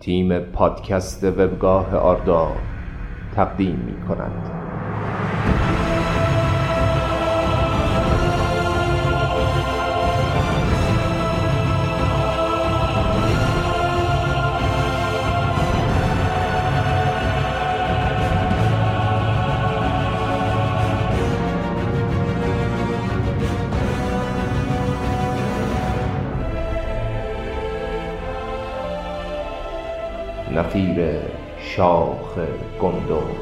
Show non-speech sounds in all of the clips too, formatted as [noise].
تیم پادکست وبگاه آردا تقدیم می کند نفیر شاخ گندم.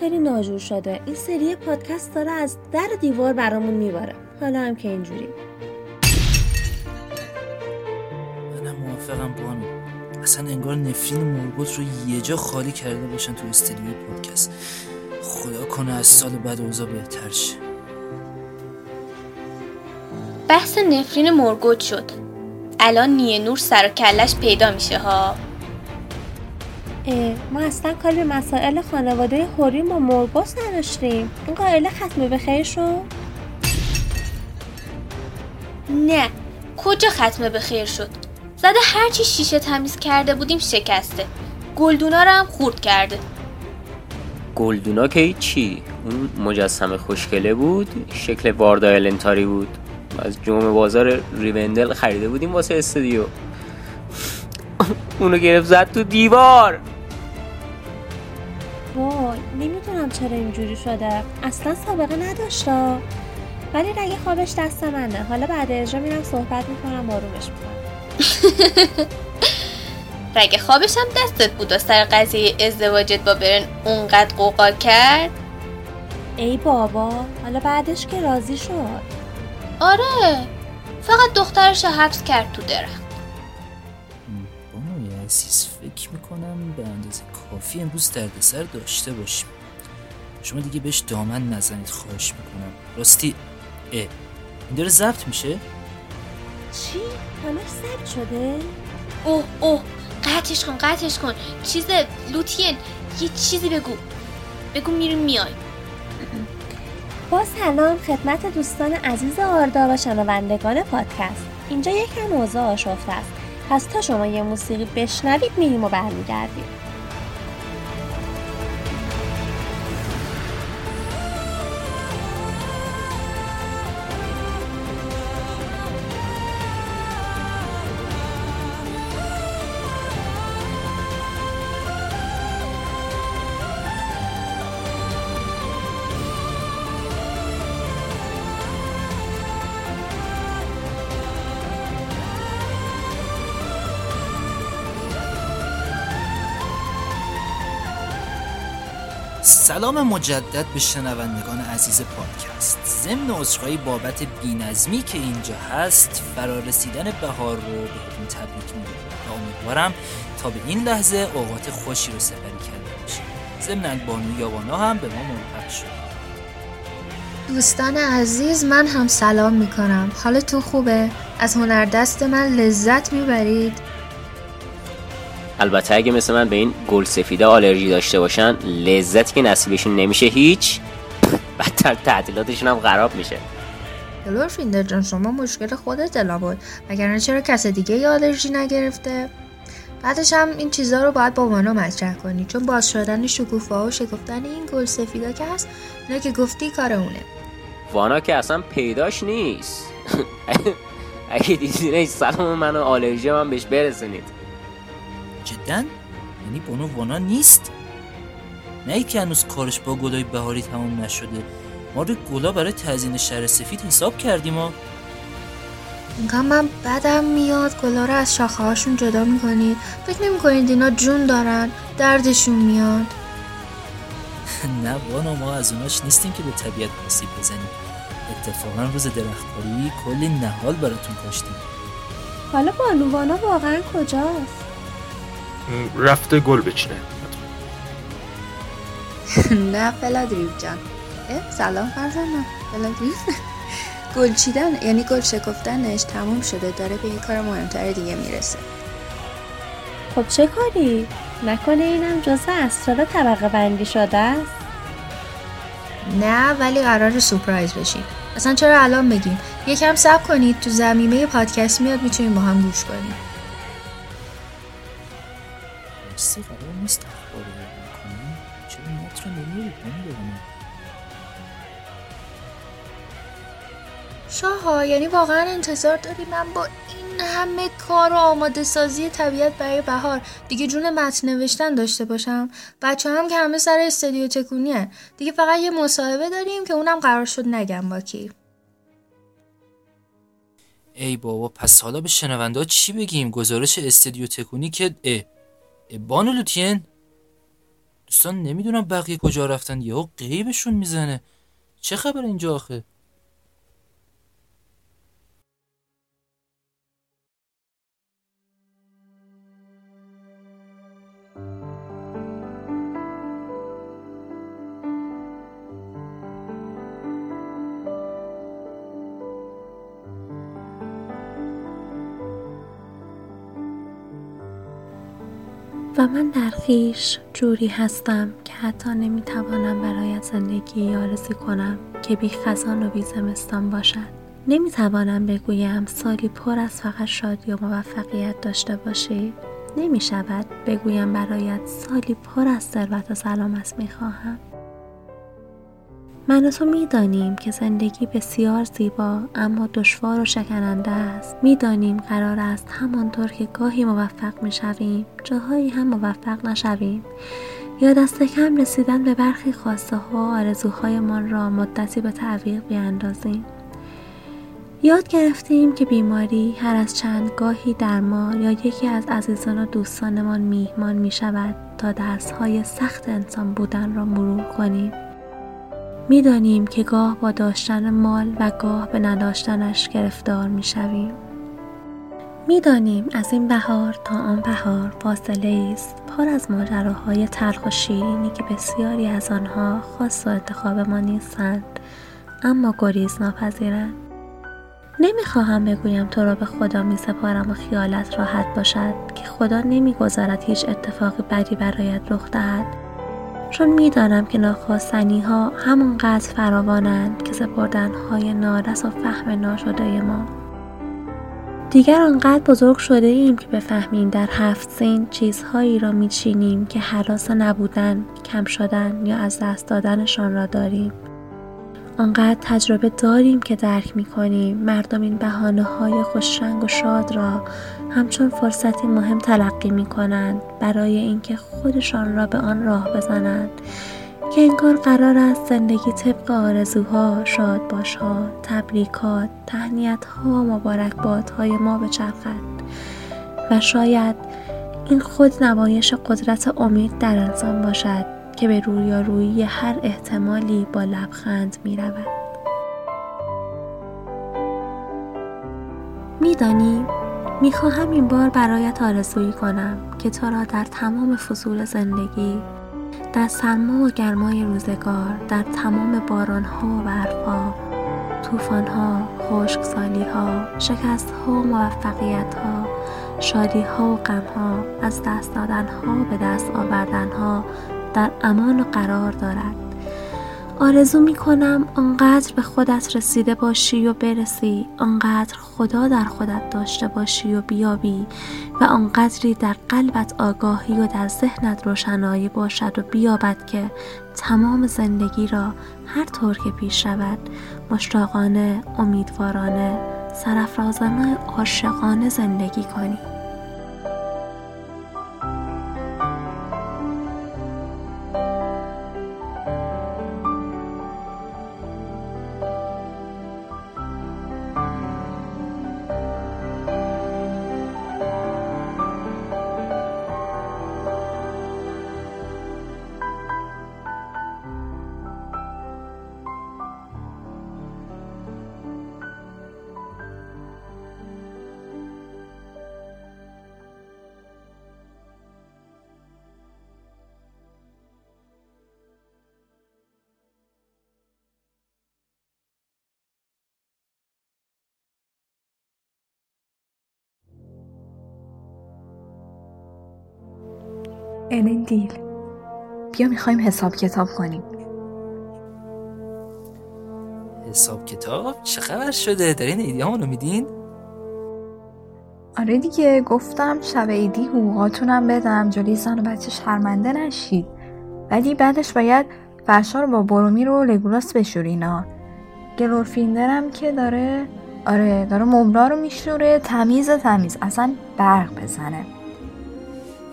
خیلی ناجور شده. این سری پادکست داره از در دیوار برامون میباره. حالا هم که اینجوری. منم موافقم بانو اصلا انگار نفرین مربوط رو یه جا خالی کرده باشن تو استدیوی پادکست. خدا کنه از سال بعد اوضاع بهتر شه. بحث نفرین مرگوت شد. الان نیه نور سر و کلش پیدا میشه ها. ما اصلا کاری به مسائل خانواده هوریم با مرگوس نداشتیم. این قائله ختمه به خیر شد نه. کجا ختمه به خیر شد؟ زده هرچی شیشه تمیز کرده بودیم شکسته. گلدونا رو هم خورد کرده. گلدونا که چی؟ اون مجسمه خوشگله بود؟ شکل واردا النتاری بود؟ از جمعه بازار ریوندل خریده بودیم واسه استودیو. اونو گرفت زد تو دیوار. وای نمی‌دونم چرا اینجوری شده. اصلا سابقه نداشتا ولی رگه خوابش دست منه. حالا بعد اجرا میرم صحبت می‌کنم آرومش می‌کنم. [laughs] رگ خوابش هم دستت بود و سر قضیه ازدواجت با برن اونقدر قوقا کرد؟ ای بابا حالا بعدش که راضی شد. آره. فقط دخترش رو حبس کرد تو درخت. بانوی عزیز کافی امروز دردسر داشته باشیم. شما دیگه بهش دامن نزنید خواهش می‌کنم. راستی اه این داره ضبط میشه؟ چی؟ همش ثبت شده؟ اوه اوه قطعش کن قطعش کن. چیز لوتین یه چیزی بگو. بگو میریم میای با سلام خدمت دوستان عزیز آردا و شنوندگان پادکست. اینجا یکم اوضاع آشفته است. پس تا شما یه موسیقی بشنوید میریم و برمیگردیم. سلام مجدد به شنوندگان عزیز پادکست ضمن عذرخواهی بابت بینظمی که اینجا هست فرارسیدن بهار رو بهتون تبریک میگم و امیدوارم تا به این لحظه اوقات خوشی رو سپری کرده باشیم ضمن بانو یاوانا هم به ما ملحق شد دوستان عزیز من هم سلام می کنم حالتون خوبه؟ از هنر دست من لذت می‌برید؟ البته اگه مثل من به این گل سفیده آلرژی داشته باشن لذتی که نصیبشون نمیشه هیچ بدتر تعطیلاتشون هم خراب میشه. دلور فیندر جان شما مشکل خودت دلا بود وگرنه چرا کس دیگه یه آلرژی نگرفته؟ بعدش هم این چیزا رو باید با وانا مطرح کنی چون باز شدن شکوفه و شکفتن این گل سفیدا که هست اینا که گفتی کار اونه. وانا که اصلا پیداش نیست. [laughs] اگه دیدینش سلام منو آلرژی من بهش برسونید. جدا؟ یعنی بانو وانا نیست؟ نه ای که هنوز کارش با گلای بهاری تمام نشده. ما رو گلا برای تزیین شهر سفید حساب کردیم و اینقدر من بدم میاد گلا رو از شاخه هاشون جدا می‌کنید. فکر نمی‌کنید اینا جون دارن دردشون میاد. [laughs] نه وانا ما از اوناش نیستیم که به طبیعت آسیب بزنیم. اتفاقا روز درختکاری کلی نهال براتون کاشتیم حالا بانووانا واقعا کجاست؟ رفته گل بچینه. نه فلادریف جان سلام فرزانم فلادریف [laughs] گل چیدن یعنی گل شکفتنش تموم شده داره به یه کار مهمتر دیگه می‌رسه. خب چه کاری؟ نکنه اینم جزء اسرار طبقه بندی شده است؟ نه ولی قرار سپرایز بشین. اصلا چرا الان بگیم؟ یکم صبر کنید تو زمینه پادکست میاد می‌تونیم با هم گوش کنیم. راستی قرار نیست اخبار رو کنیم چرا نت رو نمیری کنیم شاها یعنی واقعا انتظار داری من با این همه کار و آماده سازی طبیعت برای بهار. دیگه جون متن نوشتن داشته باشم. بچه هم که همه سر استودیو تکونیه. دیگه فقط یه مصاحبه داریم که اونم قرار شد نگم با کی ای بابا پس حالا به شنونده چی بگیم؟ گزارش استودیو تکونی که اه بانو لوتین دوستان نمی‌دونم بقیه کجا رفتن یهو قیبشون می‌زنه چه خبر اینجا آخه من در خیش جوری هستم که حتی نمی‌توانم برایت زندگی آرزو کنم که بی خزان و بی زمستان باشد. نمی‌توانم بگویم سالی پر از فقط شادی و موفقیت داشته باشی. نمی شود بگویم برایت سالی پر از ثروت و سلامت می‌خواهم. من و تو می‌دانیم که زندگی بسیار زیبا اما دشوار و شکننده است. می‌دانیم قرار است همانطور که گاهی موفق می‌شویم جاهایی هم موفق نشویم. یا دست کم رسیدن به برخی خواسته ها و آرزوهایمان را مدتی به تعویق بیاندازیم. یاد گرفتیم که بیماری هر از چند گاهی در ما یا یکی از عزیزان و دوستانمان میهمان می شود تا درسهای سخت انسان بودن را مرور کنیم. می‌دانیم که گاه با داشتن مال و گاه به نداشتنش گرفتار می شویم. می‌دانیم از این بهار تا آن بهار فاصله است پر از ماجراهای تلخ و شیرینی که بسیاری از آنها خاص و انتخاب ما نیستند اما گریز ناپذیرند نمی‌خواهم بگویم تو را به خدا می سپارم و خیالت راحت باشد که خدا نمی‌گذارد هیچ اتفاقی بدی برایت رخ دهد چون می‌دانم که ناخواستنی ها همانقدر فراوانند که سپردن های نارس و فهم ناشده ما دیگر آنقدر بزرگ شده ایم که بفهمیم در هفت سین چیزهایی را میچینیم که حراس نبودن، کم شدن یا از دست دادنشان را داریم. آنقدر تجربه داریم که درک می کنیم مردم این بحانه های و شاد را همچون فرصتی مهم تلقی می کنند برای اینکه خودشان را به آن راه بزنند که انگار قرار است زندگی طبق آرزوها، شادباشها، تبریکات، تهنیتها و مبارکبادهای ما بچرخد و شاید این خود نمایش قدرت امید در انسان باشد که به رویارویی هر احتمالی با لبخند می رود. میدانی می‌خواهم این بار برایت آرزویی کنم که تو را در تمام فصول زندگی در سرما و گرمای روزگار در تمام بارانها و برفها طوفانها خشکسالیها شکستها و موفقیتها شادیها و غمها از دست دادنها به دست آوردنها در امان و قرار دارد. آرزو می کنم آنقدر به خودت رسیده باشی و برسی آنقدر خدا در خودت داشته باشی و بیابی و آنقدری در قلبت آگاهی و در ذهنت روشنایی باشد و بیابد که تمام زندگی را هر طور که پیش شود مشتاقانه امیدوارانه سرفرازانه عاشقانه زندگی کنی. دیل بیا می‌خوایم حساب کتاب کنیم. حساب کتاب؟ چه خبر شده؟ دارین ایدیامونو میدین؟ آره دیگه گفتم شب ایدی حقوقاتونم بدم. جلوی زن و بچه شرمنده نشید. ولی بعدش باید فرشا رو با برومی رو لگولاس بشورینا گلورفیندرم که داره آره داره مبلا رو میشوره. تمیز تمیز. اصلا برق بزنه.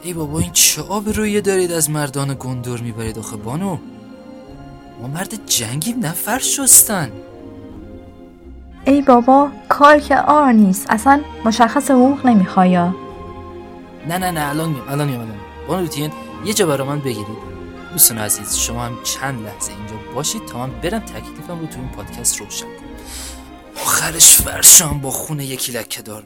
ای بابا این چه آب رویه دارید از مردان گندور می‌برید؟ آخه بانو ما مرد جنگیم نه فرش شستن. ای بابا کار که آر نیست اصلا مشخص حقوق نمیخوایا نه نه نه الان میام الان الان بانو روتین یه جا برا من بگیرید. دوستان عزیز شما هم چند لحظه اینجا باشید تا من برم تکلیفم رو تو این پادکست روشن کنم. آخرش فرشام با خونه یکی لکه دار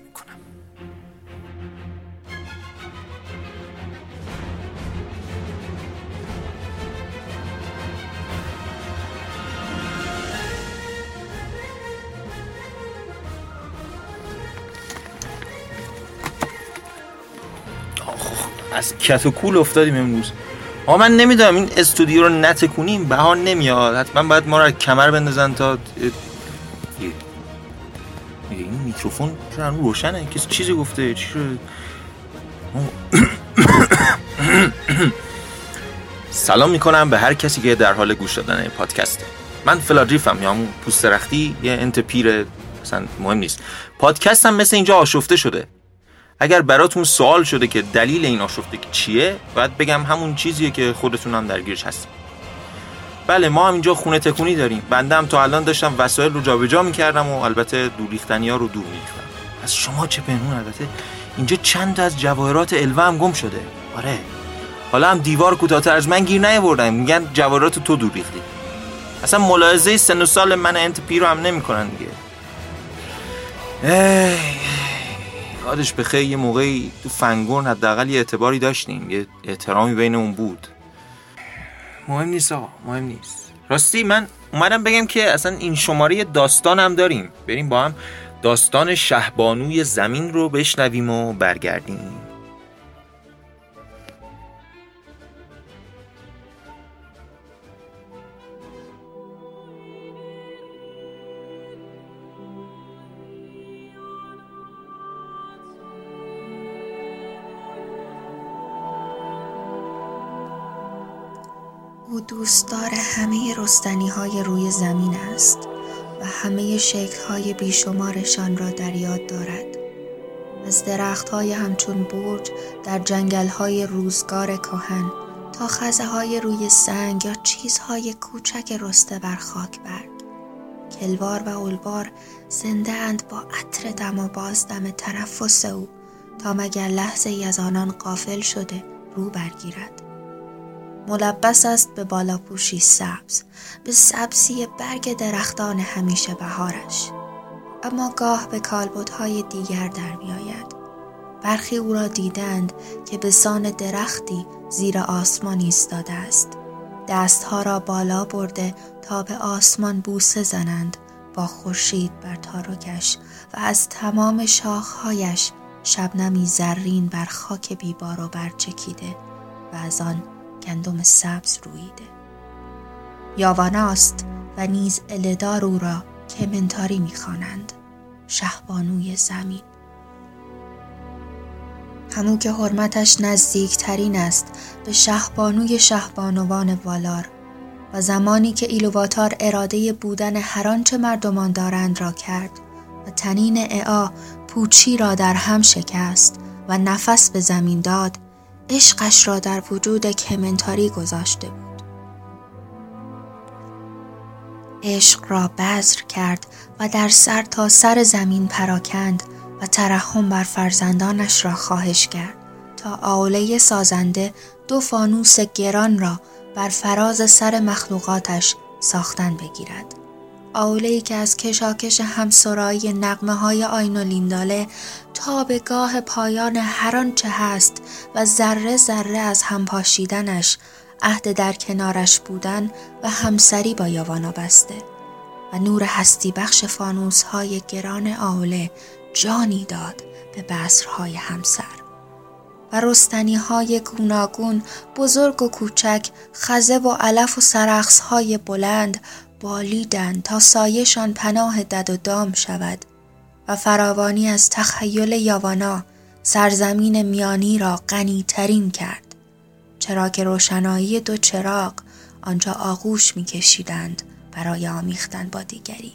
از کت و کول افتادیم امروز. آقا من نمی‌دونم این استودیو رو نتکونیم بهار نمیاد. حتما باید ما رو کمر بندازن تا این میکروفون چرا روشنه؟ کسی چیزی گفته؟ چی شد؟ سلام می‌کنم به هر کسی که در حال گوش دادن پادکسته من فلادریفم یا همون پوست رختی یه انت پیر مثلا مهم نیست. پادکستم مثل اینجا آشفته شده. اگر براتون سوال شده که دلیل این آشفتگی چیه باید بگم همون چیزیه که خودتون هم درگیرش هستیم بله ما هم اینجا خونه تکونی داریم. بنده هم تا الان داشتم وسایل رو جابجا می‌کردم و البته دور ریختنی ها رو دور میریختم. از شما چه پنهون؟ البته اینجا چند تا از جواهرات الوه هم گم شده. آره. حالا هم دیوار کوتاهتر از من گیر نیاوردن. میگن جواهرات تو دور ریختی. اصلا ملاحظه سن و سال من انت پی رو هم نمی‌کنن دیگه. ای یادش بخیر یه موقعی تو فنگورن حداقل یه اعتباری داشتیم یه احترامی بینمون بود. مهم نیست آقا مهم نیست. راستی من اومدم بگم که اصلا این شماره داستان هم داریم. بریم با هم داستان شهبانوی زمین رو بشنویم و برگردیم. او دوستدار همه رستنی های روی زمین است و همه شکل های بیشمارشان را در یاد دارد. از درخت های همچون برج در جنگل های روزگار کهن تا خزه های روی سنگ یا چیزهای کوچک رسته بر خاک برگ. کلوار و اولوار زنده اند با عطر دم و بازدم تنفس او تا مگر لحظه ای از آنان قافل شده رو برگیرد. ملبس است به بالاپوشی سبز به سبزی برگ درختان همیشه بهارش. اما گاه به کالبدهای دیگر در میآید. برخی او را دیدند که به سان درختی زیر آسمان ایستاده است. دستها را بالا برده تا به آسمان بوسه زنند با خورشید بر تارکش و از تمام شاخهایش شبنمی زرین بر خاک بیبار و برچکیده و از آن گندم سبز رویده یاواناست و نیز الدار او را کمنتاری می‌خوانند. شهبانوی زمین. همو که حرمتش نزدیکترین است به شهبانوی شهبانوان والار و زمانی که ایلوواتار اراده بودن هر آنچه مردمان دارند را کرد و تنین اعا پوچی را در هم شکست و نفس به زمین داد عشقش را در وجود کمنتاری گذاشته بود. عشق را بذر کرد و در سر تا سر زمین پراکند و ترحم بر فرزندانش را خواهش کرد تا آوله سازنده دو فانوس گران را بر فراز سر مخلوقاتش ساختن بگیرد. آوله که از کشاکش همسرایی نقمه های آین و لینداله تا به گاه پایان هر آنچه هست و ذره ذره از هم پاشیدنش عهد در کنارش بودن و همسری با یاوانا بسته. و نور هستی بخش فانوس های گران آوله جانی داد به بسرهای همسر. و رستنی های گوناگون بزرگ و کوچک خزه و علف و سرخص های بلند بالیدند تا سایشان پناه دد و دام شود و فراوانی از تخیل یاوانا سرزمین میانی را غنیترین کرد چرا که روشنایی دو چراغ آنجا آغوش میکشیدند برای آمیختن با دیگری.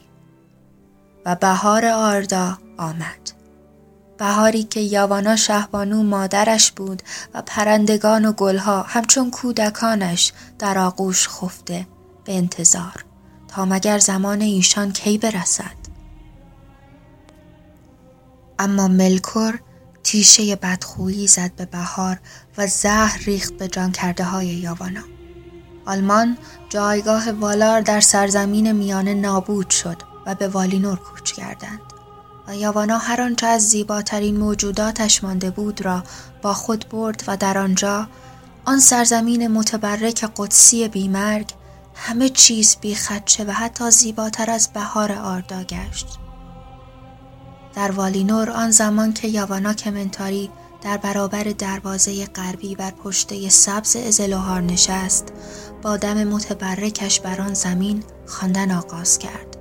و بهار آردا آمد. بهاری که یاوانا شهبانو مادرش بود و پرندگان و گلها همچون کودکانش در آغوش خفته به انتظار تا مگر زمان ایشان کی برسد؟ اما ملکور تیشه بدخویی زد به بهار و زهر ریخت به جان کرده های یاوانا. آلمان جایگاه والار در سرزمین میانه نابود شد و به والینور کوچ کردند و یاوانا هر آنچه از زیباترین موجوداتش مانده بود را با خود برد و در آنجا آن سرزمین متبرک قدسی بیمرگ همه چیز بی خدشه و حتی زیباتر از بهار آردا گشت. در والینور آن زمان که یاوانا کمنتاری در برابر دروازه غربی بر پشته سبز ازلوهار نشست با دم متبرکش بر آن زمین خواندن آغاز کرد.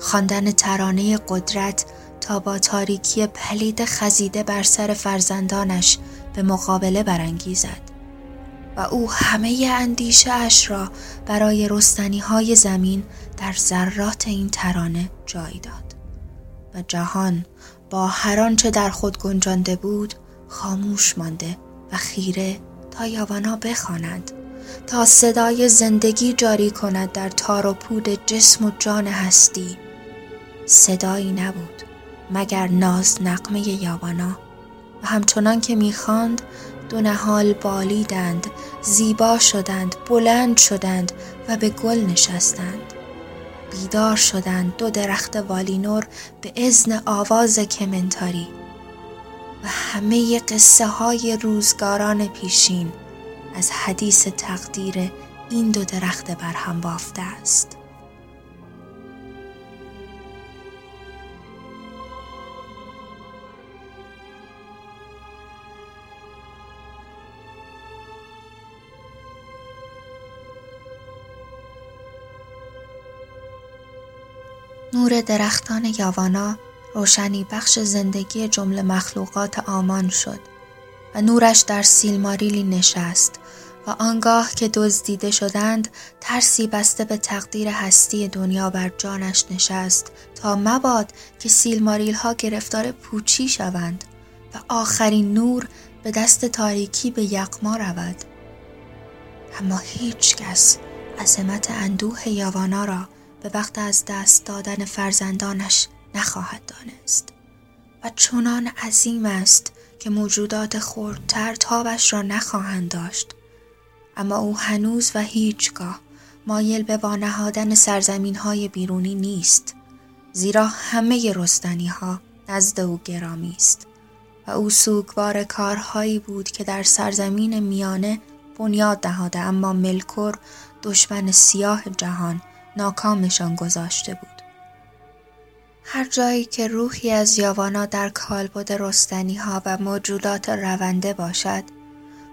خواندن ترانه قدرت تا با تاریکی پلید خزیده بر سر فرزندانش به مقابله برانگیزد. و او همه اندیشه اش را برای رستنی های زمین در ذرات این ترانه جای داد. و جهان با هر آنچه در خود گنجانده بود خاموش مانده و خیره تا یاوانا بخواند تا صدای زندگی جاری کند در تار و پود جسم و جان هستی. صدایی نبود مگر ناز نقمه یاوانا؟ و همچنان که می‌خواند دو نهال بالیدند زیبا شدند بلند شدند و به گل نشستند. بیدار شدند دو درخت والینور به ازن آواز کمنتاری. و همه قصه های روزگاران پیشین از حدیث تقدیر این دو درخت برهم بافته است. نور درختان یاوانا روشنی بخش زندگی جمله مخلوقات آمان شد و نورش در سیلماریلی نشست و آنگاه که دزدیده شدند ترسی بسته به تقدیر هستی دنیا بر جانش نشست تا مباد که سیلماریل ها گرفتار پوچی شوند و آخرین نور به دست تاریکی به یقما رود. اما هیچ کس عظمت اندوه یاوانا را به وقت از دست دادن فرزندانش نخواهد دانست. و چنان عظیم است که موجودات خردتر تابش را نخواهند داشت. اما او هنوز و هیچگاه مایل به وانهادن سرزمین های بیرونی نیست زیرا همه رستنی ها نزد او گرامی است و او سوگوار کارهایی بود که در سرزمین میانه بنیاد نهاده اما ملکور دشمن سیاه جهان ناکامشان گذاشته بود. هر جایی که روحی از یاوانا در کالبد رستنی ها و موجودات رونده باشد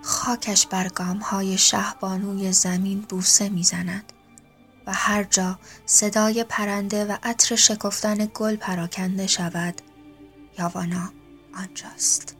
خاکش بر گام های شهبانوی زمین بوسه می‌زند و هر جا صدای پرنده و عطر شکفتن گل پراکنده شود یاوانا آنجاست.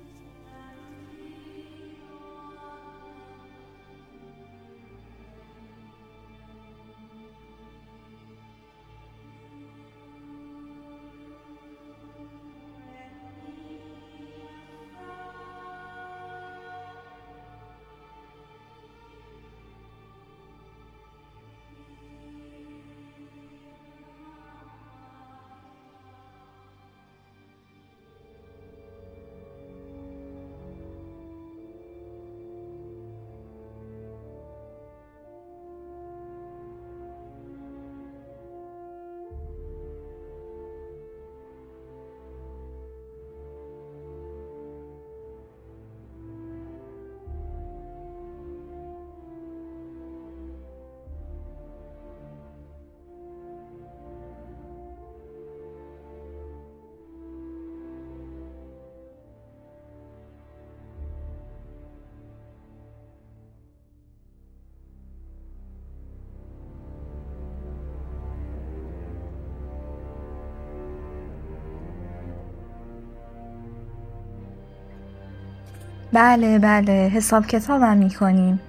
بله بله حساب کتابم می‌کنیم.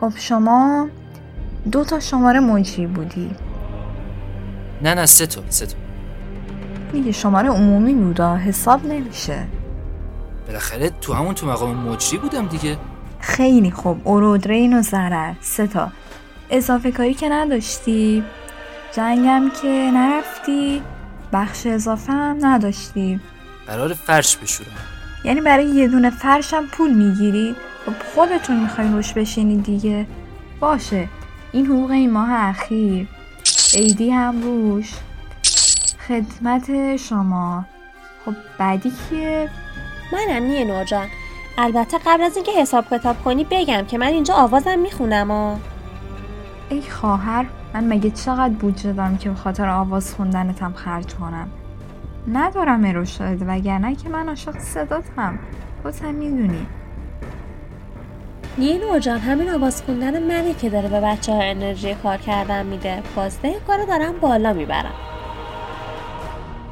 خب شما دو تا شماره مجری بودی. نه نه سه تا سه تا. میگه شماره عمومی بودا حساب نمیشه. بالاخره تو همون تو مقام مجری بودم دیگه. خیلی خوب اورودرین و ضرر. سه تا. اضافه کاری که نداشتی؟ جنگم که نرفتی بخش اضافه هم نداشتی. قرار فرش بشورم. یعنی برای یه دونه فرشم پول می‌گیری؟ خب خودتون می‌خواین روش بشینی دیگه. باشه. این حقوق این ماه اخیر. عیدی هم روش. خدمت شما. خب بعدی کیه؟ منم نیه نوجان البته قبل از اینکه حساب کتاب کنی بگم که من اینجا آوازم می‌خونم آ ای خواهر من مگه چقدر بودجه دارم که به خاطر آواز خوندنتم خرج کنم؟ ندارم ارشاد وگرنه که من عاشق صداتم. خودت می‌دونی. نیه نوجان همین آواز خوندن منه که داره به بچه ها انرژی کار کردن میده. بازده این کارو دارم بالا می‌برم.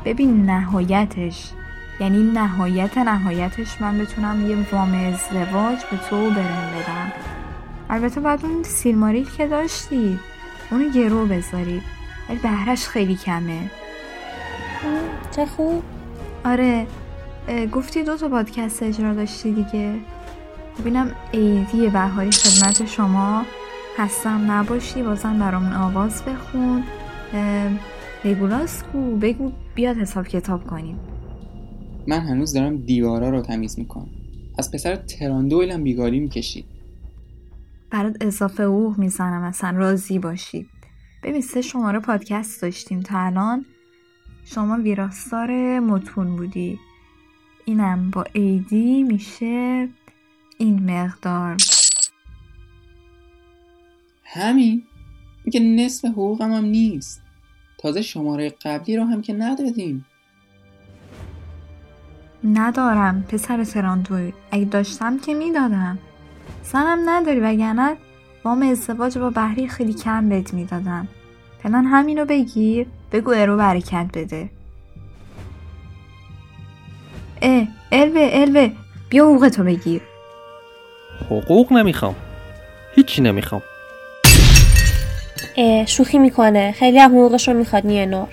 ببین نهایتش یعنی نهایت نهایتش من بتونم یه وام ازدواج به تو برم بدم. البته بعد اون سیلماریل که داشتی اونو گرو بذاری. ولی بهرش خیلی کمه. چه خوب؟ آره گفتی دو تا پادکست اجرا داشتی دیگه. ببینم عیدی بهاری خدمت شما هستم. نباشی بازم برامون آواز بخون. کو بگو بیاد حساب کتاب کنیم. من هنوز دارم دیوارا رو تمیز می‌کنم. از پسر تراندویلم بیگاری می‌کشید برات اضافه اوه می‌زنم اصلا راضی باشی. ببین سه شماره پادکست داشتیم تا الان. شما ویراستار متون بودی. اینم با ایدی میشه این مقدار. همین؟ میگه نصف حقوقم هم نیست. تازه شماره قبلی رو هم که ندادیم ندارم پسر تراندوی اگه داشتم که می‌دادم. زنم نداری وگرنه وام ازدواج با بهری خیلی کم بهت می‌دادم. فعلا همینو بگیر. بگو ارو برکت بده. اه الوه الوه. بیا حقوقتو بگیر. حقوق نمی‌خوام. هیچی نمی‌خوام. اه شوخی می‌کنه. خیلی هم حقوقش رو می‌خواد نیه نور.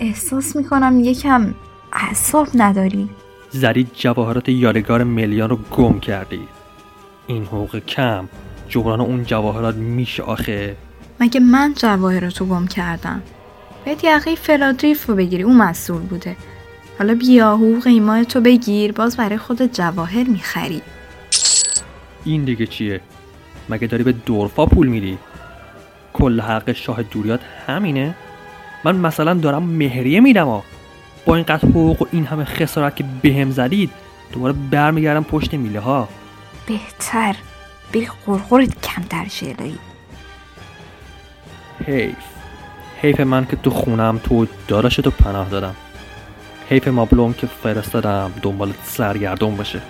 احساس می‌کنم یکم اعصاب نداری. زدید جواهرات یادگار میلیان رو گم کردی. این حقوق کم. جبران اون جواهرات میشه آخه. مگه من جواهراتو گم کردم؟ باید یقه فلادریف رو بگیری اون مسئول بوده. حالا بیا حقوق ایمان تو بگیر باز برای خودت جواهر می‌خری. این دیگه چیه؟ مگه داری به دورفا پول میدی؟ کل حق شاه دوریات همینه؟ من مثلا دارم مهریه میدم ها. با اینقدر حقوق و این همه خسارت که بهم زدید دوباره برمیگردم پشت میله ها. بهتر. بری قرقرت کمتر الهی حیف. حیف من که تو خونم تو داداشتو تو پناه دادم. حیف مابلوم که فرستادم دنبال سرگردون باشه.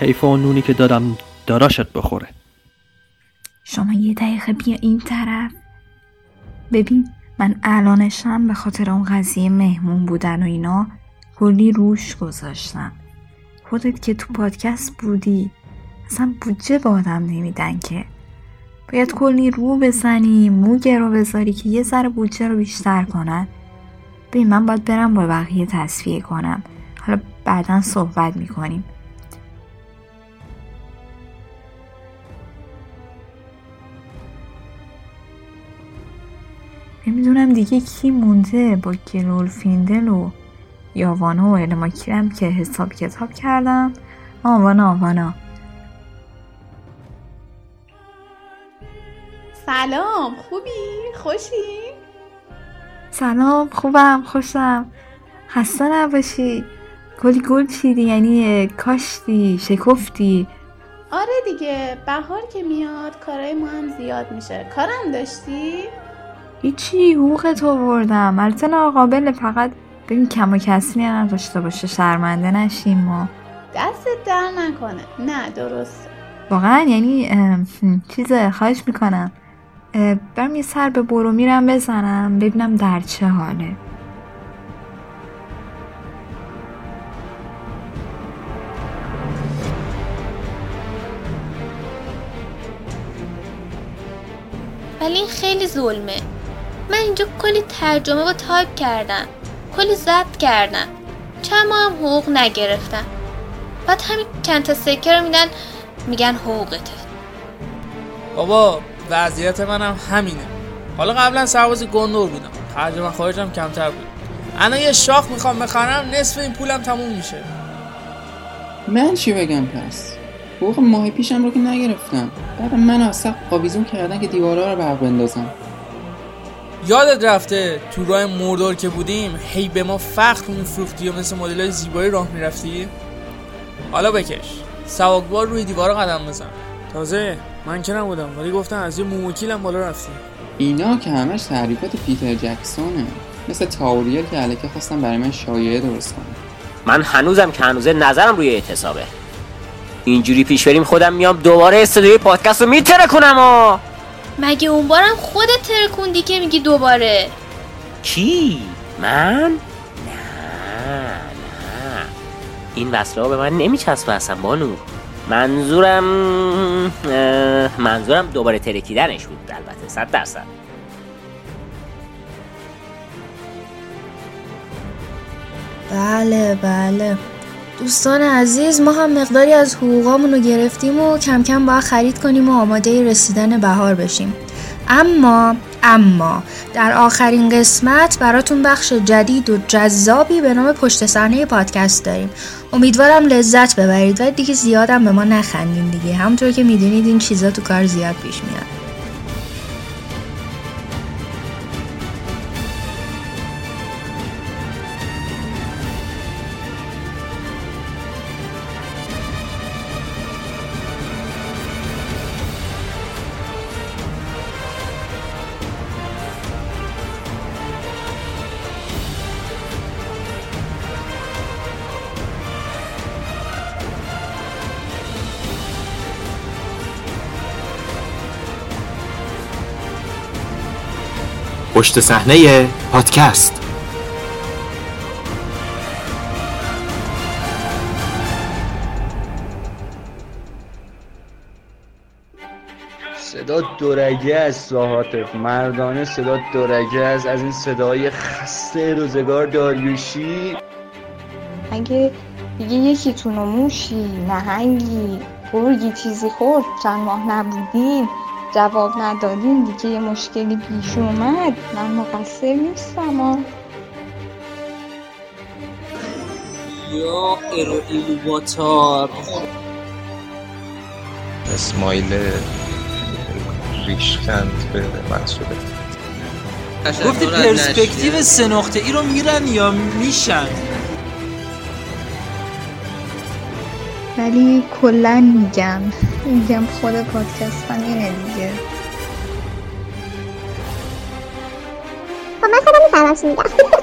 حیف اون نونی که دادم داداشت بخوره. شما یه دقیقه بیا این طرف. ببین من الانشم به خاطر اون قضیه مهمون بودن و اینا کلی روش گذاشتم. خودت که تو پادکست بودی اصلا بودجه به آدم نمیدن که. باید کلی رو بزنی موگه رو بذاری که یه ذره بودجه رو بیشتر کنن. ببین من باید برم با بقیه تصفیه کنم. حالا بعدا صحبت می‌کنیم. نمی‌دونم دیگه کی مونده با گلولفیندل و یاوانا و الماکیرم که حساب کتاب کردم. آوانا آوانا. سلام خوبی؟ خوشی؟ سلام خوبم خوشم. خسته نباشی. کلی گل چیدی یعنی کاشتی شکفتی. آره دیگه بهار که میاد کارای ما هم زیاد میشه. کارم داشتی؟ هیچی حقوق تو بردم البته ناقابل فقط ببین کم و کسری نداشته باشه. شرمنده نشیم ما. دستت در نکنه. نه درست واقعا یعنی چیز خواهش می‌کنم. برم یه سر به برو میرم بزنم ببینم در چه حاله. ولی این خیلی ظلمه. من اینجا کلی ترجمه و تایپ کردم کلی ضبط کردم. چند ماه هم حقوق نگرفتم. بعد همین چند تا سکه رو میدن میگن حقوقته. بابا وضعیت منم همینه. حالا قبلا سرباز گندور بودم. ترجمه خارجم کمتر بود. انا یه شاخ می‌خوام بخرم نصف این پولم تموم میشه. من چی بگم پس؟ حقوق ماه پیشم رو که نگرفتم. بعد من از سقف آویزون کردن که دیوارا رو برق بندازم. یادت رفته تو راه مردور که بودیم هی به ما فخر میفروختی و مثل مدل های زیبایی راه می‌رفتی؟ حالا بکش. سواگوار روی دیوار قدم بزن. تازه من که نبودم ولی گفتن از یه موکیلم بالا رفتی اینا که همش تعریفات پیتر جکسونه. مثل تاوریل که علکه خواستم برای من شایعه درست کنم من هنوزم که هنوزه نظرم روی اعتصابه. اینجوری پیش بریم خودم میام دوباره استودیوی پادکست رو میتره کنم و مگه اون بارم خودت ترکوندی که میگی دوباره؟ کی؟ من؟ نه نه. این وصله ها به من نمیچسبه اصلا بانو. منظورم منظورم دوباره ترکیدنش بود البته صد درصد. بله بله. دوستان عزیز ما هم مقداری از حقوقامون رو گرفتیم و کم کم باید خرید کنیم و آماده رسیدن بهار بشیم. اما اما در آخرین قسمت براتون بخش جدید و جذابی به نام پشت صحنه پادکست داریم. امیدوارم لذت ببرید و دیگه زیادم به ما نخندین دیگه. همونطور که می‌دونید این چیزا تو کار زیاد پیش میاد. پشت صحنه پادکست. صدا دورگه از ساحاتف مردانه صدا دورگه از از این صدای خسته روزگار داریوشی. اگه دیگه یکیتون و موشی نهنگی گرگی چیزی خورد چند ماه نبودین. جواب ندادین دیگه یه مشکلی پیش اومد. من مقصر نیستم ها یا ارائیل واتار اسمایل ریشخند به من شده گفتی پرسپکتیو سه نقطه ای رو میرن یا میشن؟ ولی کلا میگم. میگم خود پادکست هم اینه دیگه. خب من خودم می‌فهمم چی میگم. [laughs]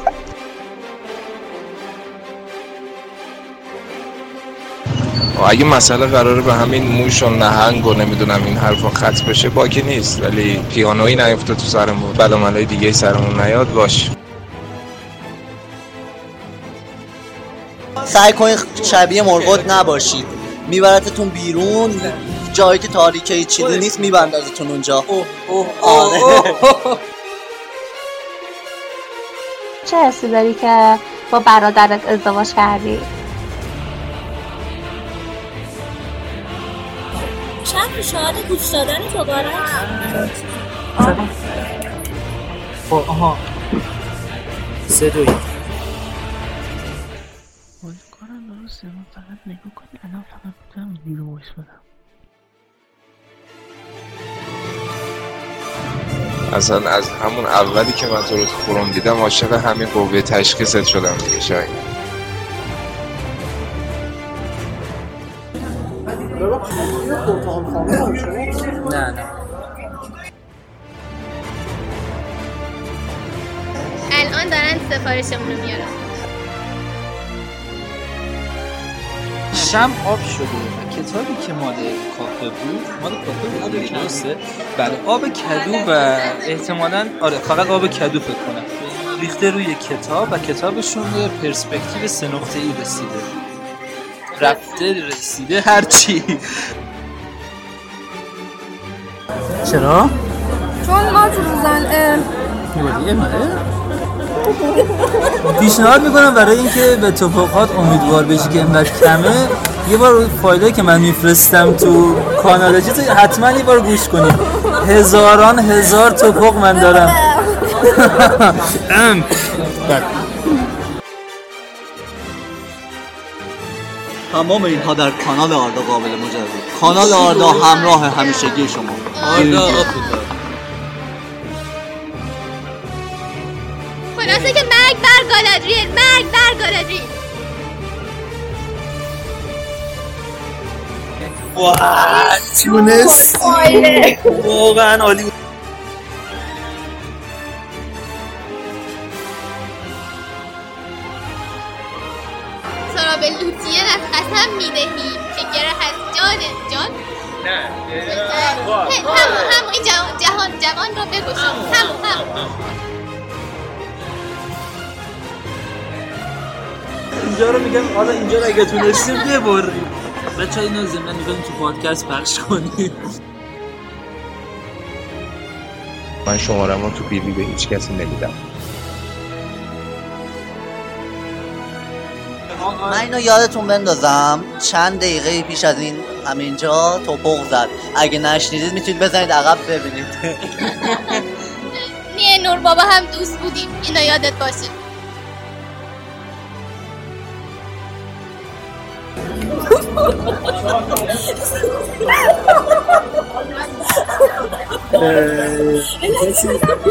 اگه مسئله قراره به همین موش و نهنگ و نمی‌دونم این حرفا خط بشه باکی نیست. ولی پیانویی نیفته تو سرمون. بلاملای دیگه سرمون نیاد باش. سعی کنید شبیه مرغوت نباشید میبرتتون بیرون. جایی که تاریکه چیزی نیست میبندازتون اونجا. آره. [laughs] چه حسی داری که با برادرت ازدواج کردی؟ چند پیشنهاد گوش دادن تو آها. سه دو یک. کارم درسته من فقط نگاه کن الان فقط می‌تونم اینجوری وایس بدم. اصلا از همون اولی که من تو رو فروم دیدم عاشق همین قوه تشخیصت شدم دیگه شاید. نه نه الان دارن سفارشمون رو میارن. شم آب شده. کتابی که مال کافه بود مال کافه بود آب درسته. بله آب کدو و احتمالا آره فقط آب کدو فکر کنم. ریخته روی کتاب و کتابشون به پرسپکتیو سه نقطه ای رسیده. رفته رسیده هرچی چرا؟ چون ما تو روزن پیشنهاد می‌کنم برای اینکه به توپقات امیدوار بشی که اینقدر کمه. یه بار فایده که من میفرستم تو کانال چیز حتما یه بار گوش کنید. هزاران هزار توپق من دارم. ام. [laughs] تمام اینها در کانال آردا قابل مجرد کانال آردا همراه همیشگی شما. آردا خلاصه که مرگ بر گالادریل مرگ بر گالادریل تونستی واقعا عالی بود. به لوتیه از قسم می‌دهی که گره از جان جان. همون همون این جهان جهان جوان رو بگوشم همون. همون. اینجا رو میگم حالا اینجا رو اگه تونستیم ببریم. بچه اینو زمین میگم تو پادکست پخش کنیم. من شمارم تو پیوی به هیچ کسی نمیدم. من اینو یادتون بندازم. چند دقیقه پیش از این همینجا توپق زد. اگه نشنیدید می‌تونید بزنید عقب ببینید. [laughs] نیه نور بابا هم دوست بودیم. اینو یادت باشه.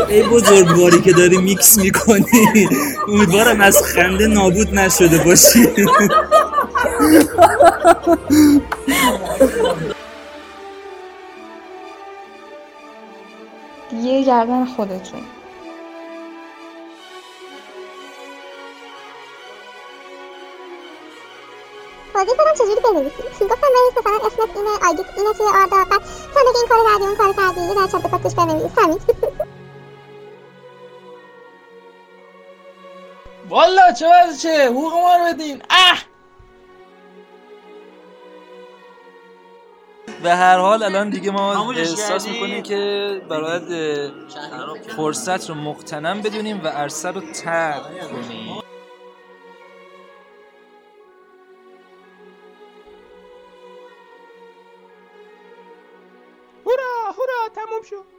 ای بزرگواری که داری میکس می‌کنی. امیدوارم از خنده نابود نشده باشی. دیگه گردن خودتون. توضیح بدم چجوری بنویسی گفتم بنویس مثلا اسمت اینه آیدیت اینه توی آردا بعد تو میگی این کار کردی اون کار کردی یه در چت پاتش بنویس همین والا چه وضع چه؟ حقوق ما رو بدین. اه! به هر حال الان دیگه ما احساس می‌کنیم که باید فرصت رو مقتنم بدونیم و عرصه رو ترک کنیم. شد.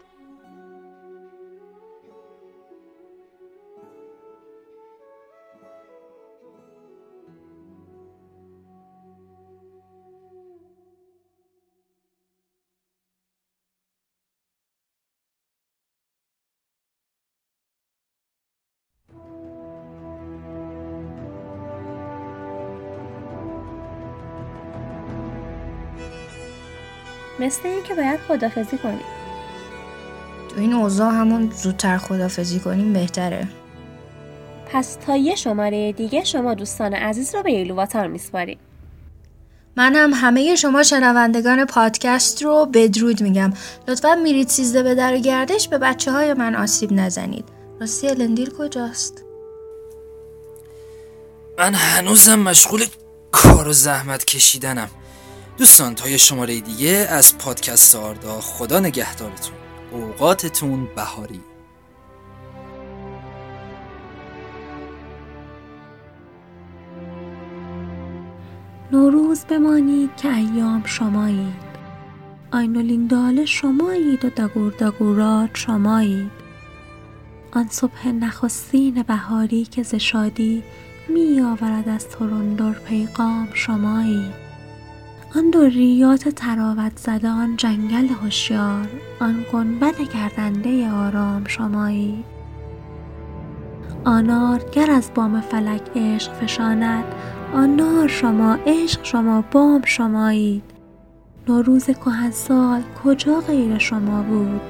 مثل اینکه باید خدافزی کنیم تو این اوضاع همون زودتر خدافزی کنیم بهتره. پس تا یه شماره دیگه شما دوستان عزیز رو به ایلوواتار میسپاریم. من هم همه شما شنوندگان پادکست رو بدرود میگم. لطفا میرید سیزده به در گردش به بچه های من آسیب نزنید. راستی الندیل کجاست؟ من هنوزم مشغول کار و زحمت کشیدنم. دوستان تا یه شماره دیگه از پادکست آردا خدا نگهدارتون. اوقاتتون بهاری. نوروز بمانید که ایام شمایید. آینولین دال شمایید و دگور دگورات شمایید. آن صبح نخستین بهاری که ز شادی می آورد از ترندر پیغام شمایید. آن دوریات تراوت زده آن جنگل هوشیار آن گنبد گردنده آرام شمایید آنار گر از بام فلک عشق فشاند آن نار شما عشق شما بام شمایید. نوروز کهنسال کجا غیر شما بود؟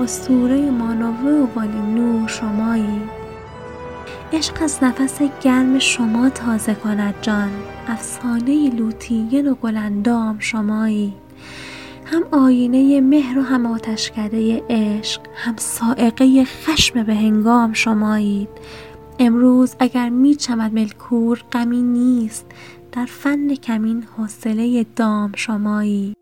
اسطوره مانوه و نور شمایید. عشق از نفس گرم شما تازه کند جان. افسانه لوتیین و گلندام شمایید هم آینه مهر و هم آتشکده عشق هم سائقه خشم به هنگام شمایید. امروز اگر می چمد ملکور غمی نیست. در فن کمین حوصله دام شمایید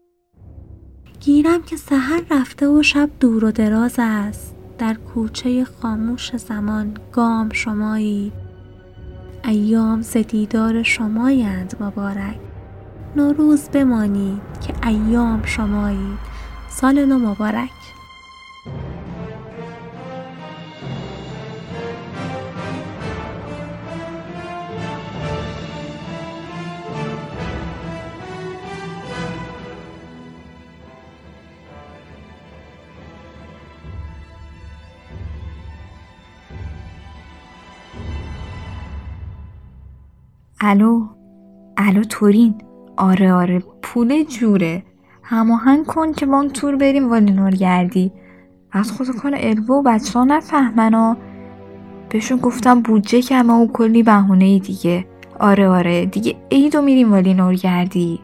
گیرم که سحر رفته و شب دور و دراز است. در کوچه خاموش زمان گام شمایی. ایام ز دیدار شمایند مبارک. نوروز بمانید که ایام شمایید سال نو مبارک. الو الو تورین. آره آره پول جوره. هماهنگ کن که اون تور بریم والینور گردی. از خود کن البو و بچه ها نفهمن ها. بهشون گفتم بودجه کمه و کلی بهونه دیگه. آره آره دیگه عیدو میریم والینور گردی.